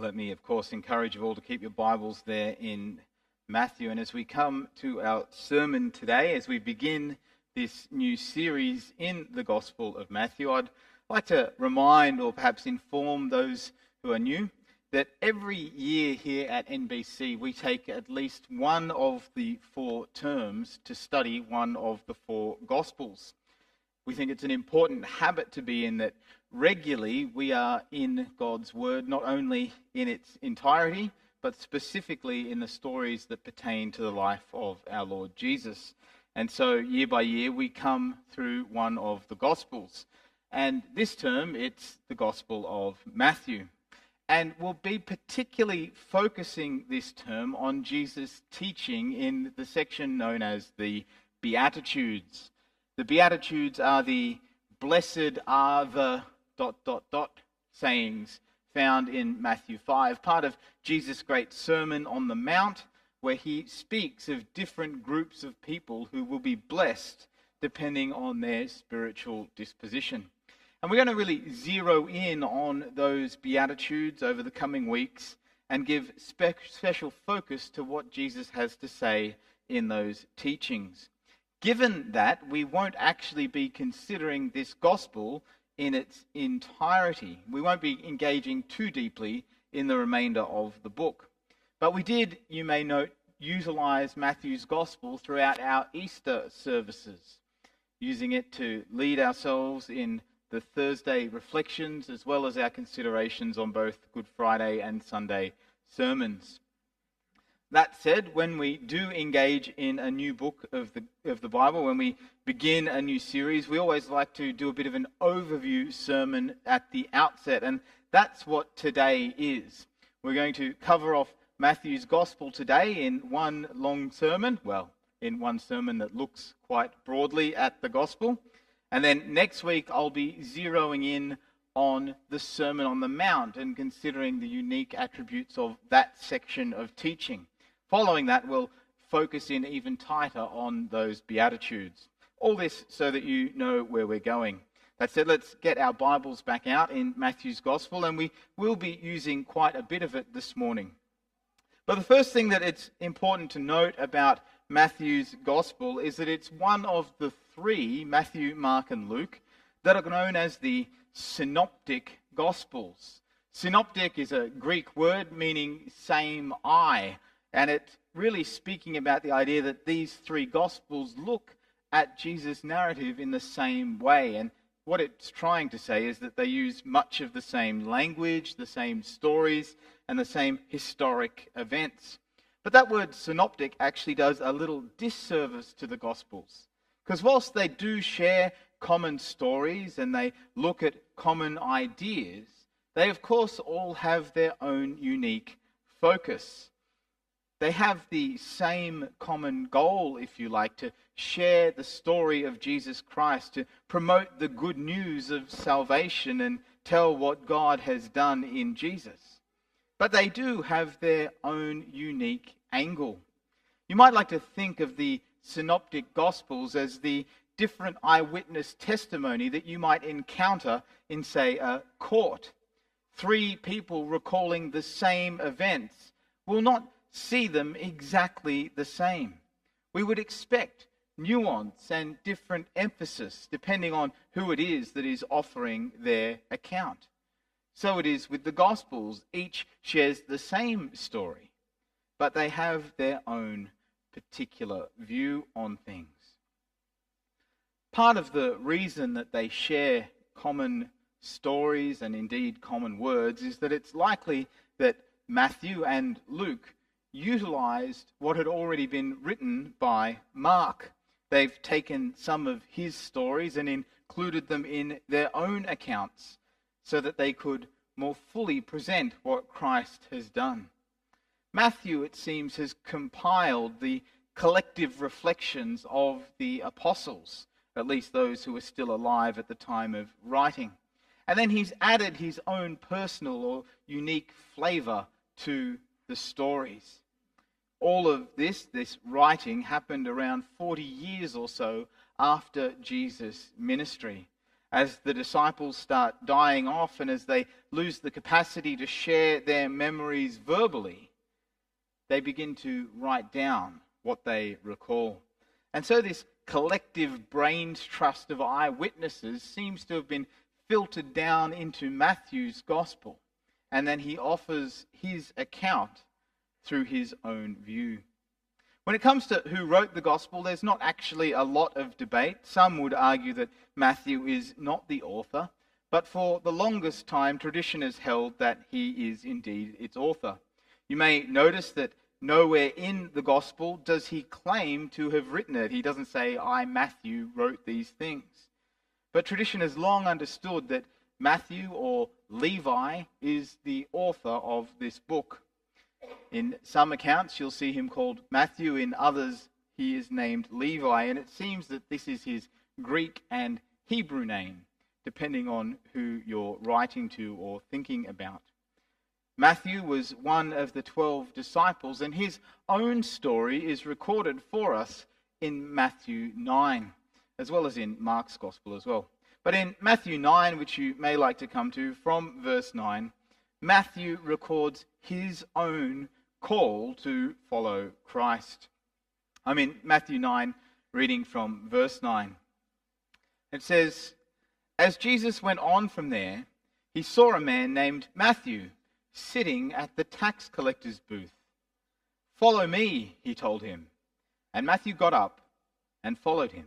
Let me, of course, encourage you all to keep your Bibles there in Matthew. And as we come to our sermon today, as we begin this new series in the Gospel of Matthew, I'd like to remind or perhaps inform those who are new that every year here at NBC we take at least one of the four terms to study one of the four Gospels. We think it's an important habit to be in that regularly we are in God's Word, not only in its entirety, but specifically in the stories that pertain to the life of our Lord Jesus. And so, year by year, we come through one of the Gospels. And this term, it's the Gospel of Matthew. And we'll be particularly focusing this term on Jesus' teaching in the section known as the Beatitudes. The Beatitudes are the blessed are the dot dot dot sayings found in Matthew 5, part of Jesus' great Sermon on the Mount, where he speaks of different groups of people who will be blessed depending on their spiritual disposition. And we're going to really zero in on those Beatitudes over the coming weeks and give spe- special focus to what Jesus has to say in those teachings. Given that we won't actually be considering this gospel in its entirety, we won't be engaging too deeply in the remainder of the book. But we did, you may note, utilize Matthew's gospel throughout our Easter services, using it to lead ourselves in the Thursday reflections as well as our considerations on both Good Friday and Sunday sermons. That said, when we do engage in a new book of the, of the Bible, when we begin a new series, we always like to do a bit of an overview sermon at the outset, and that's what today is. We're going to cover off Matthew's Gospel today in one long sermon, well, in one sermon that looks quite broadly at the Gospel. And then next week, I'll be zeroing in on the Sermon on the Mount and considering the unique attributes of that section of teaching. Following that, we'll focus in even tighter on those Beatitudes. All this so that you know where we're going. That said, let's get our Bibles back out in Matthew's Gospel, and we will be using quite a bit of it this morning. But the first thing that it's important to note about Matthew's Gospel is that it's one of the three, Matthew, Mark, and Luke, that are known as the Synoptic Gospels. Synoptic is a Greek word meaning same eye and it's really speaking about the idea that these three Gospels look at Jesus' narrative in the same way. And what it's trying to say is that they use much of the same language, the same stories, and the same historic events. But that word synoptic actually does a little disservice to the Gospels. Because whilst they do share common stories and they look at common ideas, they of course all have their own unique focus. They have the same common goal, if you like, to share the story of Jesus Christ, to promote the good news of salvation and tell what God has done in Jesus. But they do have their own unique angle. You might like to think of the synoptic gospels as the different eyewitness testimony that you might encounter in, say, a court. Three people recalling the same events will not see them exactly the same. We would expect nuance and different emphasis depending on who it is that is offering their account. So it is with the Gospels. Each shares the same story, but they have their own particular view on things. Part of the reason that they share common stories and indeed common words is that it's likely that Matthew and Luke utilized what had already been written by Mark. They've taken some of his stories and included them in their own accounts so that they could more fully present what Christ has done. Matthew, it seems, has compiled the collective reflections of the apostles, at least those who were still alive at the time of writing. And then he's added his own personal or unique flavor to the stories. All of this, this writing, happened around 40 years or so after Jesus' ministry. as the disciples start dying off and as they lose the capacity to share their memories verbally, they begin to write down what they recall. And so this collective brains trust of eyewitnesses seems to have been filtered down into Matthew's gospel. And then he offers his account through his own view. When it comes to who wrote the gospel, there's not actually a lot of debate. Some would argue that Matthew is not the author, but for the longest time, tradition has held that he is indeed its author. You may notice that nowhere in the gospel does he claim to have written it. He doesn't say, I, Matthew, wrote these things. But tradition has long understood that Matthew or Levi is the author of this book. In some accounts, you'll see him called Matthew. In others, he is named Levi. And it seems that this is his Greek and Hebrew name, depending on who you're writing to or thinking about. Matthew was one of the twelve disciples, and his own story is recorded for us in Matthew 9, as well as in Mark's Gospel as well. But in Matthew 9, which you may like to come to from verse 9, Matthew records his own call to follow Christ. I'm in Matthew 9, reading from verse 9. It says, As Jesus went on from there, he saw a man named Matthew sitting at the tax collector's booth. Follow me, he told him. And Matthew got up and followed him.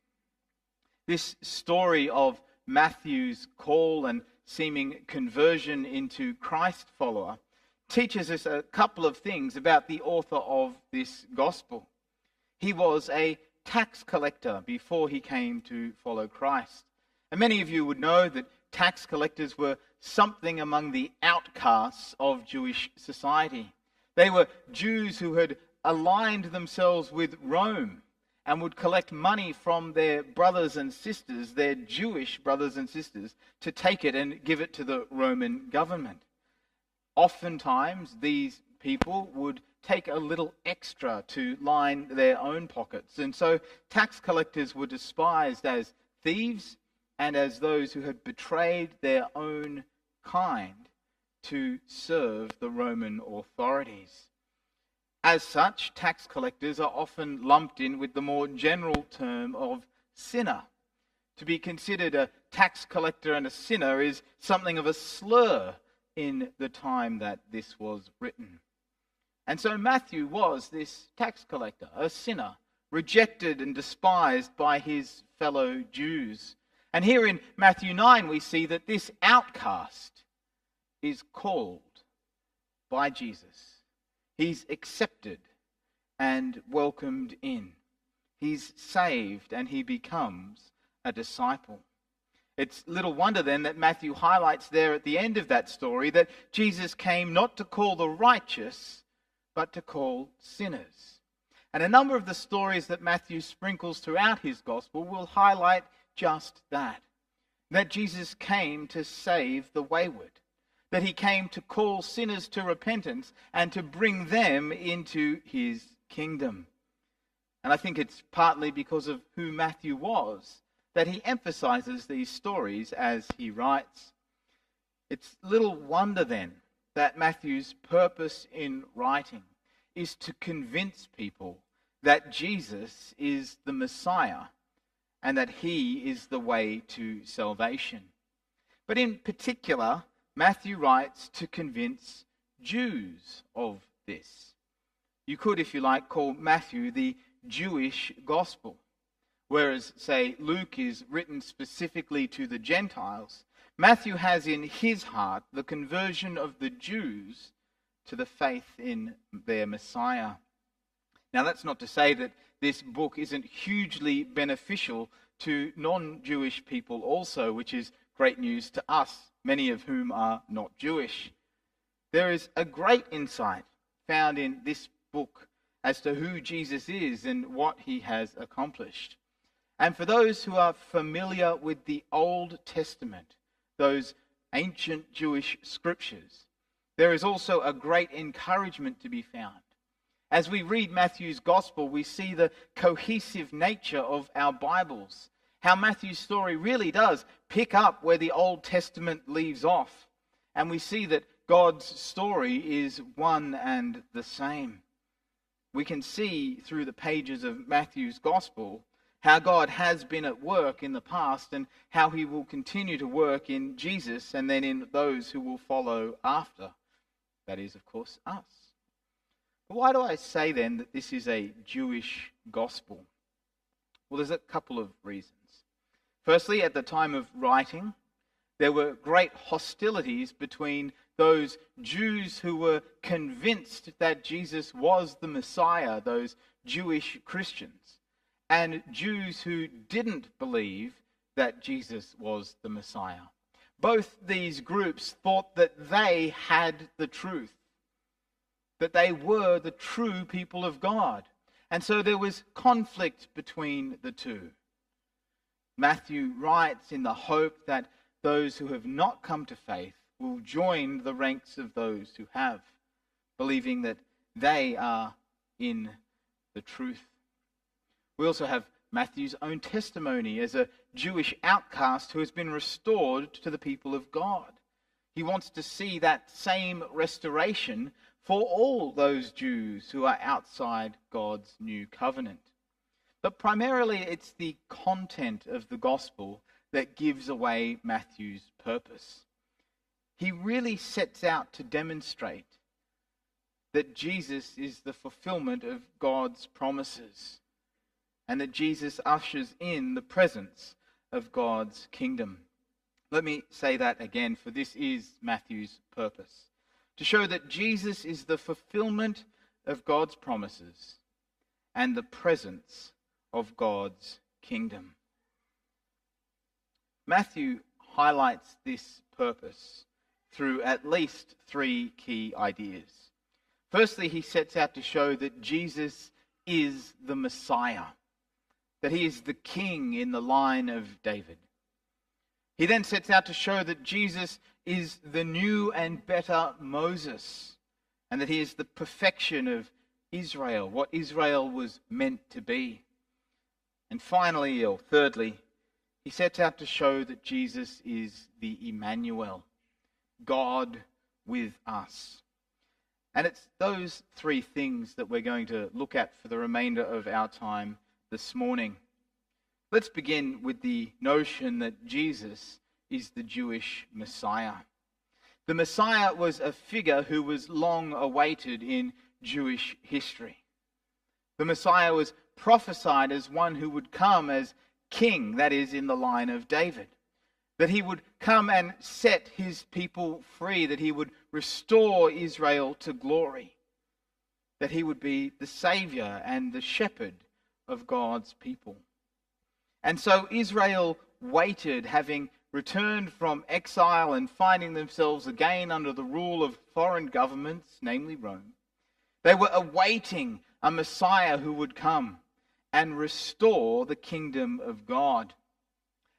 This story of Matthew's call and seeming conversion into Christ follower teaches us a couple of things about the author of this gospel. He was a tax collector before he came to follow Christ. And many of you would know that tax collectors were something among the outcasts of Jewish society. They were Jews who had aligned themselves with Rome and would collect money from their brothers and sisters, their Jewish brothers and sisters, to take it and give it to the Roman government. Oftentimes, these people would take a little extra to line their own pockets. And so tax collectors were despised as thieves and as those who had betrayed their own kind to serve the Roman authorities. As such, tax collectors are often lumped in with the more general term of sinner. To be considered a tax collector and a sinner is something of a slur in the time that this was written. And so Matthew was this tax collector, a sinner, rejected and despised by his fellow Jews. And here in Matthew 9, we see that this outcast is called by Jesus. He's accepted and welcomed in. He's saved and he becomes a disciple. It's little wonder then that Matthew highlights there at the end of that story that Jesus came not to call the righteous, but to call sinners. And a number of the stories that Matthew sprinkles throughout his gospel will highlight just that. That Jesus came to save the wayward that he came to call sinners to repentance and to bring them into his kingdom. And I think it's partly because of who Matthew was that he emphasizes these stories as he writes. It's little wonder then that Matthew's purpose in writing is to convince people that Jesus is the Messiah and that he is the way to salvation. But in particular, Matthew writes to convince Jews of this. You could, if you like, call Matthew the Jewish gospel, whereas, say, Luke is written specifically to the Gentiles. Matthew has in his heart the conversion of the Jews to the faith in their Messiah. Now, that's not to say that this book isn't hugely beneficial to non Jewish people also, which is great news to us, many of whom are not Jewish. There is a great insight found in this book as to who Jesus is and what he has accomplished. And for those who are familiar with the Old Testament, those ancient Jewish scriptures, there is also a great encouragement to be found. As we read Matthew's gospel, we see the cohesive nature of our Bibles, how Matthew's story really does pick up where the Old Testament leaves off. And we see that God's story is one and the same. We can see through the pages of Matthew's gospel how God has been at work in the past and how he will continue to work in Jesus and then in those who will follow after. That is, of course, us. But why do I say then that this is a Jewish gospel? Well, there's a couple of reasons. Firstly, at the time of writing, there were great hostilities between those Jews who were convinced that Jesus was the Messiah, those Jewish Christians, and Jews who didn't believe that Jesus was the Messiah. Both these groups thought that they had the truth, that they were the true people of God. And so there was conflict between the two. Matthew writes in the hope that those who have not come to faith will join the ranks of those who have, believing that they are in the truth. We also have Matthew's own testimony as a Jewish outcast who has been restored to the people of God. He wants to see that same restoration for all those Jews who are outside God's new covenant. But primarily, it's the content of the gospel that gives away Matthew's purpose. He really sets out to demonstrate that Jesus is the fulfillment of God's promises and that Jesus ushers in the presence of God's kingdom. Let me say that again, for this is Matthew's purpose to show that Jesus is the fulfillment of God's promises and the presence of God's kingdom. Matthew highlights this purpose through at least three key ideas. Firstly, he sets out to show that Jesus is the Messiah, that he is the king in the line of David. He then sets out to show that Jesus is the new and better Moses, and that he is the perfection of Israel, what Israel was meant to be. And finally, or thirdly, he sets out to show that Jesus is the Emmanuel, God with us. And it's those three things that we're going to look at for the remainder of our time this morning. Let's begin with the notion that Jesus is the Jewish Messiah. The Messiah was a figure who was long awaited in Jewish history. The Messiah was prophesied as one who would come as king, that is, in the line of David. That he would come and set his people free, that he would restore Israel to glory, that he would be the savior and the shepherd of God's people. And so Israel waited, having returned from exile and finding themselves again under the rule of foreign governments, namely Rome. They were awaiting a Messiah who would come and restore the kingdom of God.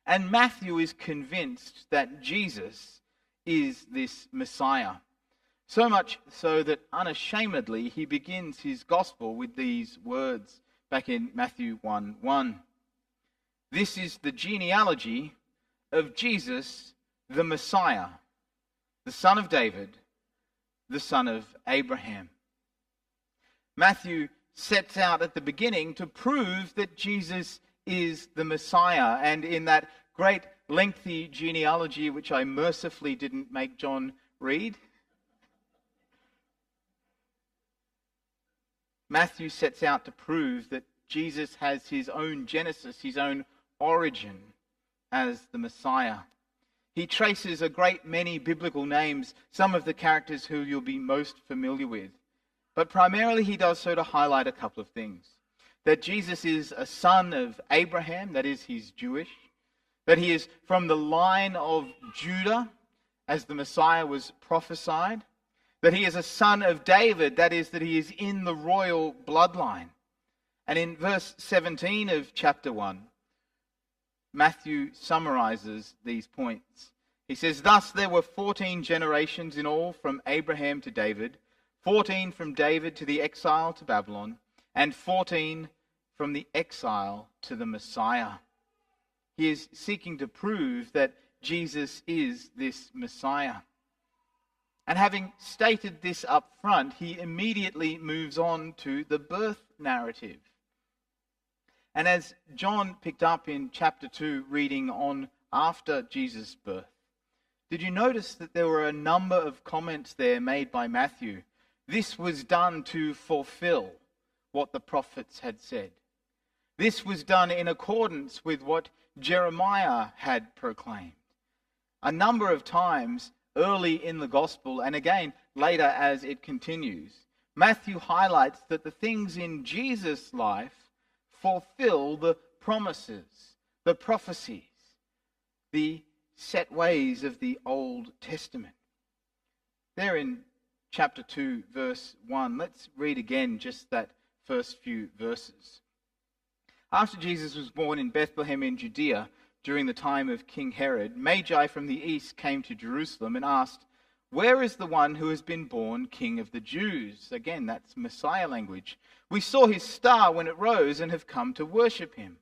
And Matthew is convinced that Jesus is this Messiah. So much so that unashamedly he begins his gospel with these words back in Matthew 1 1. This is the genealogy of Jesus, the Messiah, the son of David, the son of Abraham. Matthew sets out at the beginning to prove that Jesus is the Messiah. And in that great lengthy genealogy, which I mercifully didn't make John read, Matthew sets out to prove that Jesus has his own genesis, his own origin as the Messiah. He traces a great many biblical names, some of the characters who you'll be most familiar with. But primarily, he does so to highlight a couple of things. that Jesus is a son of Abraham, that is, he's Jewish, that he is from the line of Judah, as the Messiah was prophesied, that he is a son of David, that is, that he is in the royal bloodline. And in verse 17 of chapter 1, Matthew summarizes these points. He says, Thus there were 14 generations in all from Abraham to David, 14 from David to the exile to Babylon, and 14 from the exile to the Messiah. He is seeking to prove that Jesus is this Messiah. And having stated this up front, he immediately moves on to the birth narrative. And as John picked up in chapter 2, reading on after Jesus' birth, did you notice that there were a number of comments there made by Matthew? This was done to fulfill what the prophets had said. This was done in accordance with what Jeremiah had proclaimed. A number of times early in the gospel, and again later as it continues, Matthew highlights that the things in Jesus' life fulfill the promises, the prophecies, the set ways of the Old Testament. There in chapter 2, verse 1, let's read again just that first few verses. After Jesus was born in Bethlehem in Judea during the time of King Herod, Magi from the east came to Jerusalem and asked, Where is the one who has been born King of the Jews? Again, that's Messiah language. We saw his star when it rose and have come to worship him.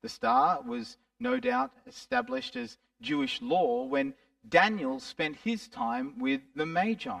The star was no doubt established as Jewish law when Daniel spent his time with the Magi.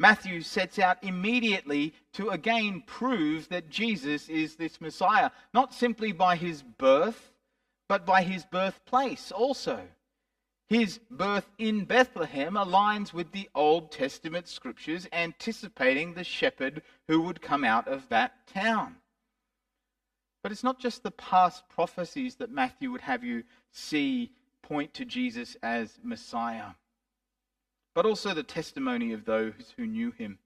Matthew sets out immediately to again prove that Jesus is this Messiah, not simply by his birth, but by his birthplace also. His birth in Bethlehem aligns with the Old Testament scriptures anticipating the shepherd who would come out of that town. But it's not just the past prophecies that Matthew would have you see point to Jesus as Messiah but also the testimony of those who knew him.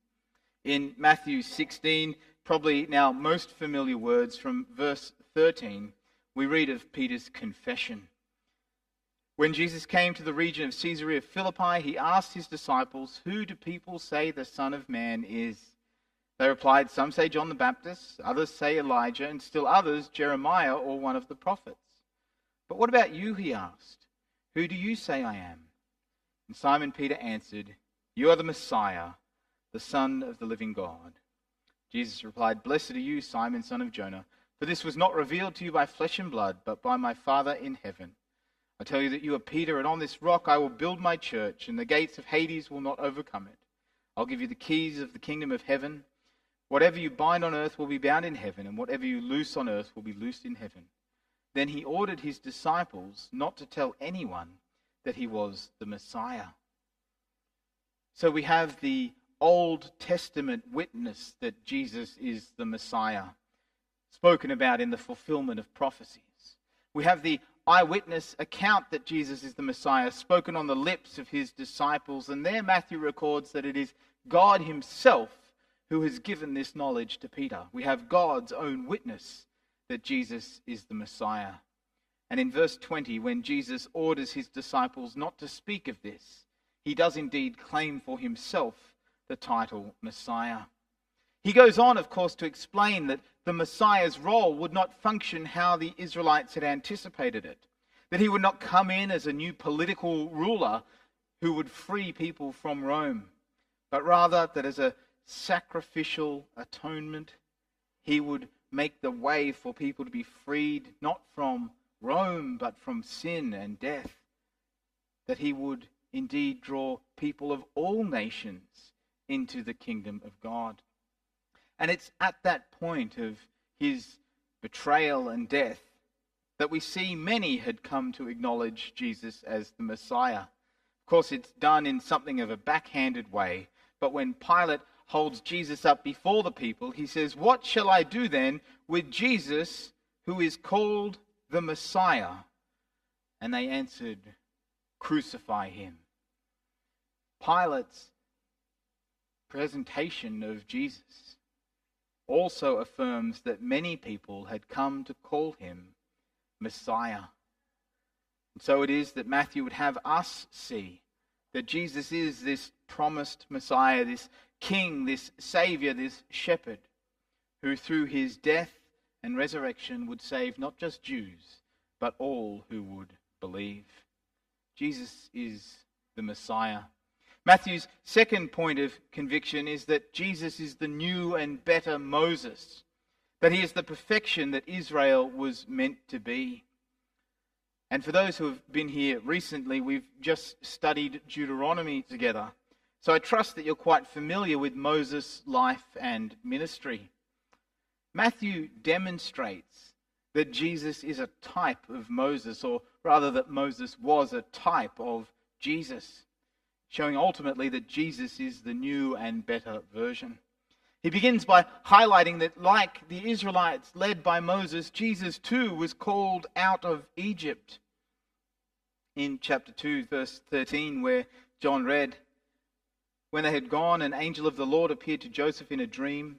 In Matthew 16, probably now most familiar words from verse 13, we read of Peter's confession. When Jesus came to the region of Caesarea Philippi, he asked his disciples, Who do people say the Son of Man is? They replied, Some say John the Baptist, others say Elijah, and still others Jeremiah or one of the prophets. But what about you? He asked. Who do you say I am? And Simon Peter answered, You are the Messiah, the Son of the living God. Jesus replied, Blessed are you, Simon, son of Jonah, for this was not revealed to you by flesh and blood, but by my Father in heaven. I tell you that you are Peter, and on this rock I will build my church, and the gates of Hades will not overcome it. I'll give you the keys of the kingdom of heaven. Whatever you bind on earth will be bound in heaven, and whatever you loose on earth will be loosed in heaven. Then he ordered his disciples not to tell anyone that he was the Messiah. So we have the Old Testament witness that Jesus is the Messiah, spoken about in the fulfillment of prophecies. We have the eyewitness account that Jesus is the Messiah, spoken on the lips of his disciples. And there Matthew records that it is God himself who has given this knowledge to Peter. We have God's own witness that Jesus is the Messiah. And in verse 20, when Jesus orders his disciples not to speak of this, he does indeed claim for himself the title Messiah. He goes on, of course, to explain that the Messiah's role would not function how the Israelites had anticipated it, that he would not come in as a new political ruler who would free people from Rome, but rather that as a sacrificial atonement, he would make the way for people to be freed not from Rome, but from sin and death, that he would indeed draw people of all nations into the kingdom of God. And it's at that point of his betrayal, and death, that we see many had come to acknowledge Jesus as the Messiah. Of course, it's done in something of a backhanded way, but when Pilate holds Jesus up before the people, he says, What shall I do then with Jesus who is called the Messiah? And they answered, Crucify him. Pilate's presentation of Jesus also affirms that many people had come to call him Messiah. And so it is that Matthew would have us see that Jesus is this promised Messiah, this King, this Savior, this Shepherd, who through his death and resurrection would save not just Jews, but all who would believe. Jesus is the Messiah. Matthew's second point of conviction is that Jesus is the new and better Moses, that he is the perfection that Israel was meant to be. And for those who have been here recently, we've just studied Deuteronomy together. So I trust that you're quite familiar with Moses' life and ministry. Matthew demonstrates that Jesus is a type of Moses, or rather, that Moses was a type of Jesus, showing ultimately that Jesus is the new and better version. He begins by highlighting that, like the Israelites led by Moses, Jesus too was called out of Egypt. In chapter 2, verse 13, where John read, when they had gone, an angel of the Lord appeared to Joseph in a dream.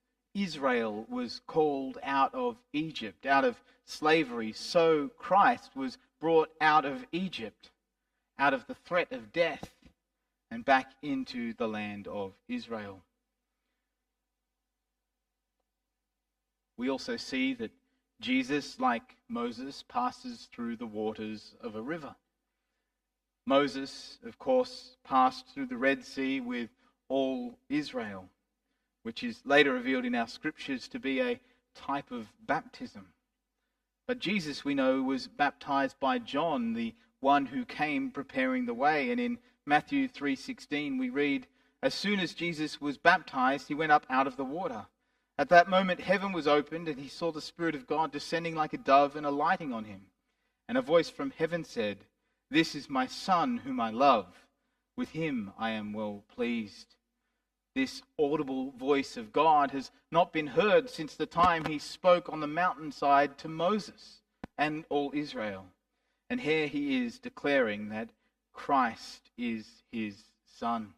Israel was called out of Egypt, out of slavery, so Christ was brought out of Egypt, out of the threat of death, and back into the land of Israel. We also see that Jesus, like Moses, passes through the waters of a river. Moses, of course, passed through the Red Sea with all Israel which is later revealed in our scriptures to be a type of baptism. But Jesus, we know, was baptized by John, the one who came preparing the way. And in Matthew 3:16 we read, "As soon as Jesus was baptized, he went up out of the water. At that moment heaven was opened, and he saw the Spirit of God descending like a dove and alighting on him. And a voice from heaven said, This is my Son whom I love. With him I am well pleased." This audible voice of God has not been heard since the time he spoke on the mountainside to Moses and all Israel. And here he is declaring that Christ is his Son.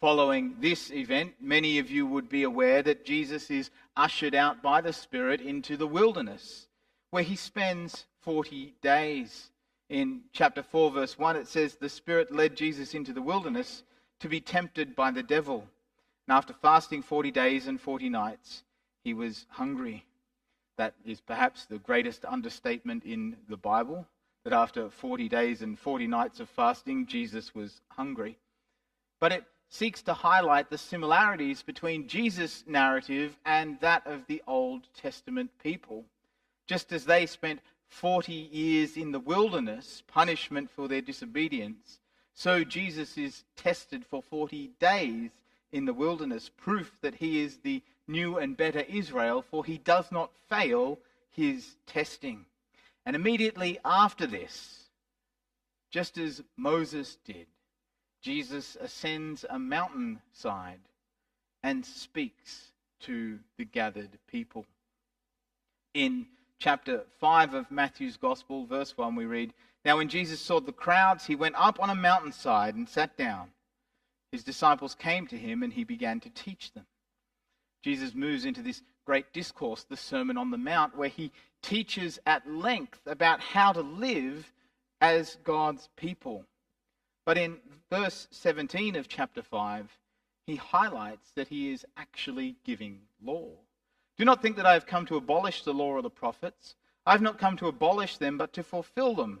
Following this event, many of you would be aware that Jesus is ushered out by the Spirit into the wilderness, where he spends 40 days. In chapter 4, verse 1, it says, The Spirit led Jesus into the wilderness to be tempted by the devil. And after fasting 40 days and 40 nights, he was hungry. That is perhaps the greatest understatement in the Bible, that after 40 days and 40 nights of fasting, Jesus was hungry. But it seeks to highlight the similarities between Jesus' narrative and that of the Old Testament people. Just as they spent 40 years in the wilderness, punishment for their disobedience, so Jesus is tested for 40 days in the wilderness, proof that he is the new and better Israel, for he does not fail his testing. And immediately after this, just as Moses did, Jesus ascends a mountainside and speaks to the gathered people. In chapter 5 of Matthew's Gospel, verse 1, we read Now, when Jesus saw the crowds, he went up on a mountainside and sat down his disciples came to him and he began to teach them. Jesus moves into this great discourse, the Sermon on the Mount, where he teaches at length about how to live as God's people. But in verse 17 of chapter 5, he highlights that he is actually giving law. Do not think that I have come to abolish the law or the prophets. I have not come to abolish them, but to fulfill them.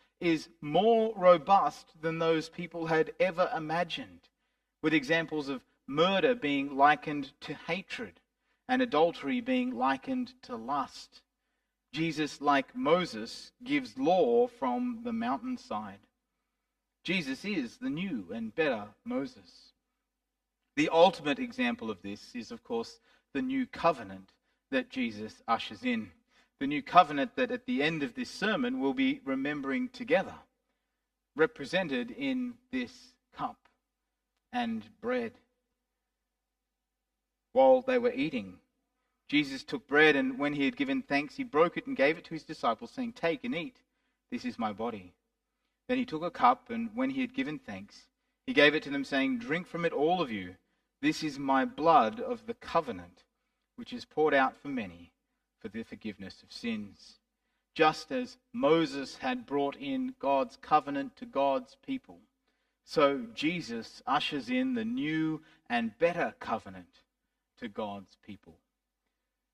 is more robust than those people had ever imagined, with examples of murder being likened to hatred and adultery being likened to lust. Jesus, like Moses, gives law from the mountainside. Jesus is the new and better Moses. The ultimate example of this is, of course, the new covenant that Jesus ushers in the new covenant that at the end of this sermon we'll be remembering together, represented in this cup and bread. While they were eating, Jesus took bread, and when he had given thanks, he broke it and gave it to his disciples, saying, Take and eat, this is my body. Then he took a cup, and when he had given thanks, he gave it to them, saying, Drink from it, all of you. This is my blood of the covenant, which is poured out for many for the forgiveness of sins. Just as Moses had brought in God's covenant to God's people, so Jesus ushers in the new and better covenant to God's people.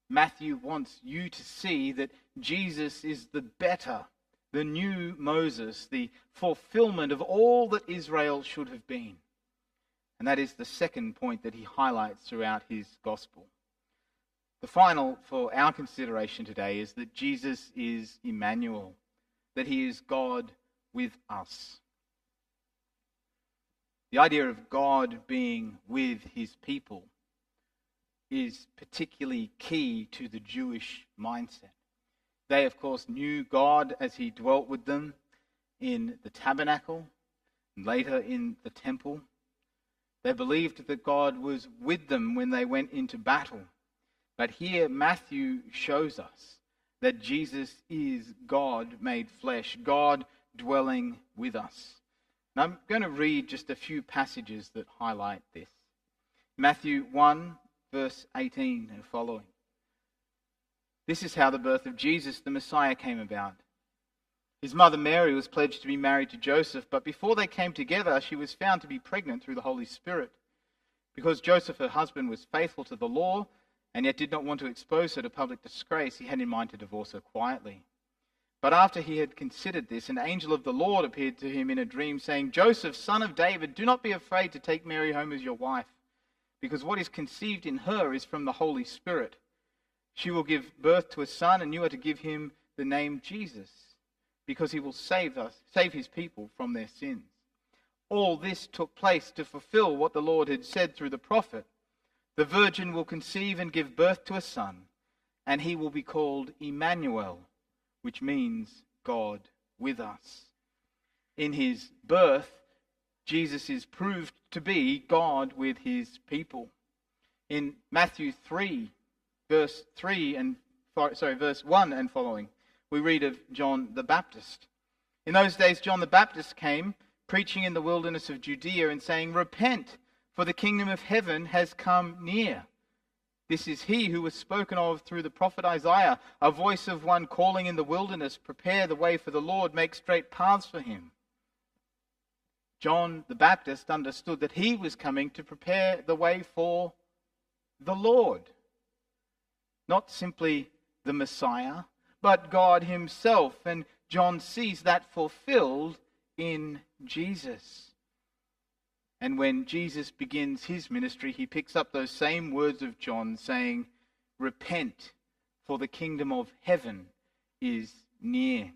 Matthew wants you to see that Jesus is the better, the new Moses, the fulfillment of all that Israel should have been. And that is the second point that he highlights throughout his gospel. The final for our consideration today is that Jesus is Emmanuel, that he is God with us. The idea of God being with his people is particularly key to the Jewish mindset. They, of course, knew God as he dwelt with them in the tabernacle and later in the temple. They believed that God was with them when they went into battle but here, Matthew shows us that Jesus is God made flesh, God dwelling with us. And I'm going to read just a few passages that highlight this. Matthew 1, verse 18 and following. This is how the birth of Jesus, the Messiah, came about. His mother Mary was pledged to be married to Joseph, but before they came together, she was found to be pregnant through the Holy Spirit. Because Joseph, her husband, was faithful to the law, and yet did not want to expose her to public disgrace, he had in mind to divorce her quietly. But after he had considered this, an angel of the Lord appeared to him in a dream, saying, Joseph, son of David, do not be afraid to take Mary home as your wife, because what is conceived in her is from the Holy Spirit. She will give birth to a son, and you are to give him the name Jesus, because he will save us, save his people from their sins. All this took place to fulfill what the Lord had said through the prophet. The virgin will conceive and give birth to a son, and he will be called Emmanuel, which means God with us. In his birth, Jesus is proved to be God with his people. In Matthew 3, verse 3 and sorry, verse 1 and following, we read of John the Baptist. In those days John the Baptist came preaching in the wilderness of Judea and saying, "Repent, for the kingdom of heaven has come near. This is he who was spoken of through the prophet Isaiah, a voice of one calling in the wilderness, Prepare the way for the Lord, make straight paths for him. John the Baptist understood that he was coming to prepare the way for the Lord. Not simply the Messiah, but God himself. And John sees that fulfilled in Jesus. And when Jesus begins his ministry, he picks up those same words of John saying, Repent, for the kingdom of heaven is near.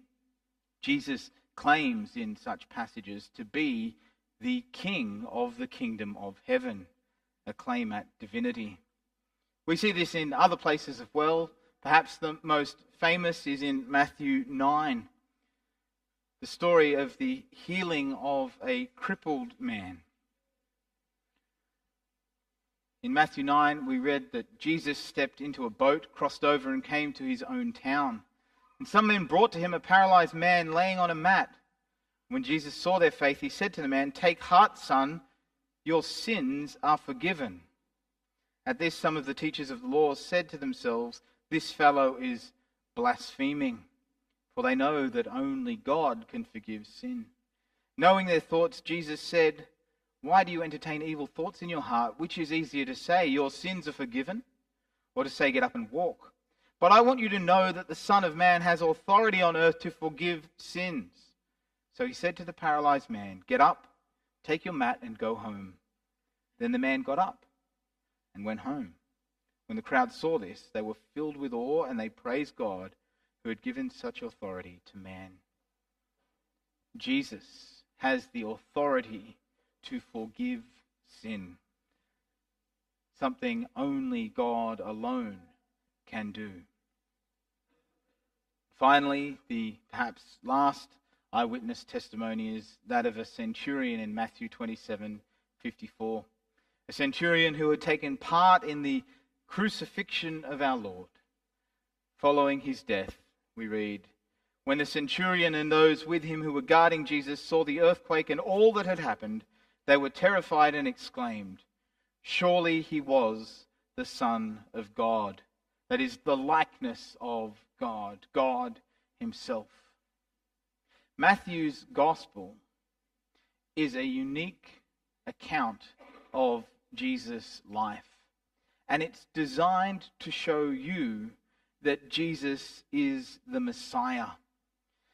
Jesus claims in such passages to be the king of the kingdom of heaven, a claim at divinity. We see this in other places as well. Perhaps the most famous is in Matthew 9, the story of the healing of a crippled man. In Matthew 9, we read that Jesus stepped into a boat, crossed over, and came to his own town. And some men brought to him a paralyzed man laying on a mat. When Jesus saw their faith, he said to the man, Take heart, son, your sins are forgiven. At this, some of the teachers of the law said to themselves, This fellow is blaspheming, for they know that only God can forgive sin. Knowing their thoughts, Jesus said, Why do you entertain evil thoughts in your heart? Which is easier to say, Your sins are forgiven, or to say, Get up and walk? But I want you to know that the Son of Man has authority on earth to forgive sins. So he said to the paralyzed man, Get up, take your mat, and go home. Then the man got up and went home. When the crowd saw this, they were filled with awe and they praised God who had given such authority to man. Jesus has the authority to forgive sin, something only God alone can do. Finally, the perhaps last eyewitness testimony is that of a centurion in Matthew 27 54. A centurion who had taken part in the crucifixion of our Lord. Following his death, we read, When the centurion and those with him who were guarding Jesus saw the earthquake and all that had happened, they were terrified and exclaimed, Surely he was the Son of God. That is, the likeness of God, God himself. Matthew's gospel is a unique account of Jesus' life. And it's designed to show you that Jesus is the Messiah.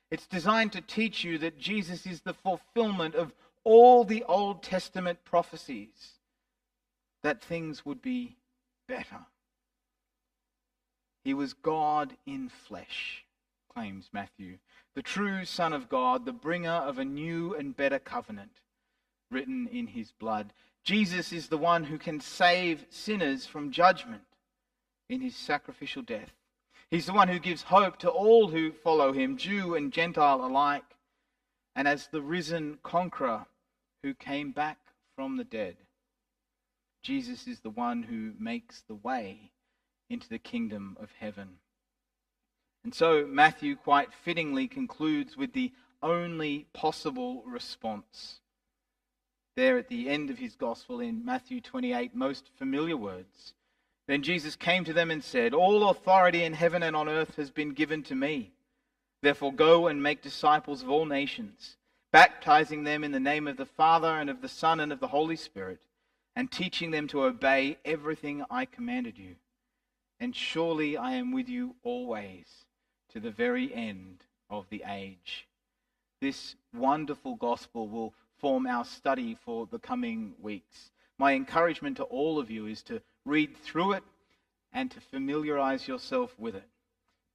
It's designed to teach you that Jesus is the fulfillment of all the Old Testament prophecies, that things would be better. He was God in flesh, claims Matthew, the true Son of God, the bringer of a new and better covenant written in his blood. Jesus is the one who can save sinners from judgment in his sacrificial death. He's the one who gives hope to all who follow him, Jew and Gentile alike, and as the risen conqueror who came back from the dead. Jesus is the one who makes the way into the kingdom of heaven. And so Matthew quite fittingly concludes with the only possible response. There at the end of his gospel in Matthew 28, most familiar words. Then Jesus came to them and said, All authority in heaven and on earth has been given to me. Therefore go and make disciples of all nations, baptizing them in the name of the Father and of the Son and of the Holy Spirit, and teaching them to obey everything I commanded you and surely I am with you always to the very end of the age. This wonderful gospel will form our study for the coming weeks. My encouragement to all of you is to read through it and to familiarize yourself with it,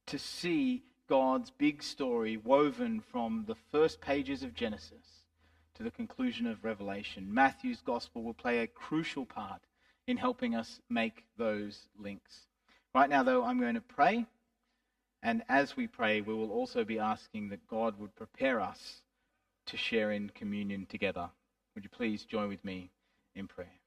to see God's big story woven from the first pages of Genesis to the conclusion of Revelation. Matthew's gospel will play a crucial part in helping us make those links. Right now, though, I'm going to pray. And as we pray, we will also be asking that God would prepare us to share in communion together. Would you please join with me in prayer?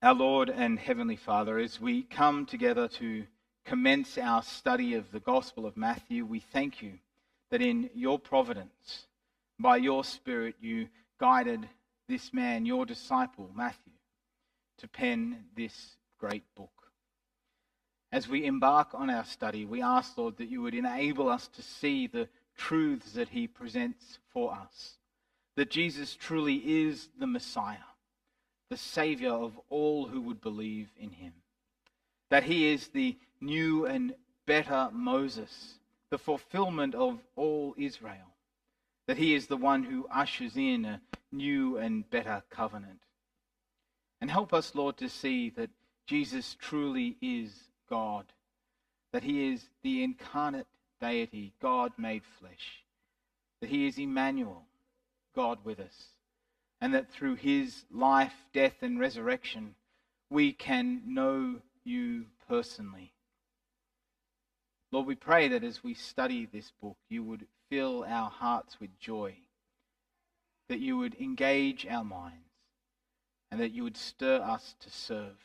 Our Lord and Heavenly Father, as we come together to commence our study of the Gospel of Matthew, we thank you that in your providence, by your Spirit, you guided this man, your disciple, Matthew to pen this great book. As we embark on our study, we ask, Lord, that you would enable us to see the truths that he presents for us. That Jesus truly is the Messiah, the Savior of all who would believe in him. That he is the new and better Moses, the fulfillment of all Israel. That he is the one who ushers in a new and better covenant. And help us, Lord, to see that Jesus truly is God, that he is the incarnate deity, God made flesh, that he is Emmanuel, God with us, and that through his life, death, and resurrection, we can know you personally. Lord, we pray that as we study this book, you would fill our hearts with joy, that you would engage our minds and that you would stir us to serve.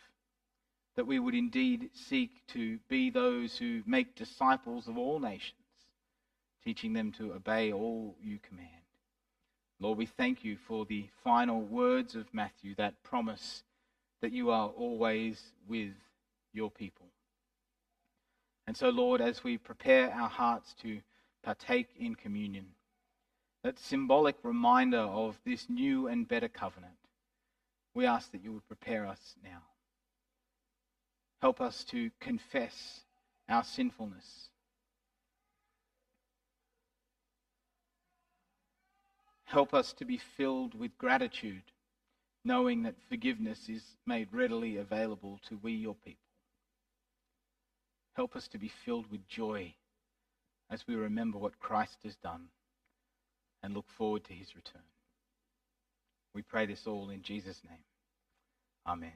That we would indeed seek to be those who make disciples of all nations, teaching them to obey all you command. Lord, we thank you for the final words of Matthew, that promise that you are always with your people. And so, Lord, as we prepare our hearts to partake in communion, that symbolic reminder of this new and better covenant, we ask that you would prepare us now. Help us to confess our sinfulness. Help us to be filled with gratitude, knowing that forgiveness is made readily available to we, your people. Help us to be filled with joy as we remember what Christ has done and look forward to his return. We pray this all in Jesus' name. Amen.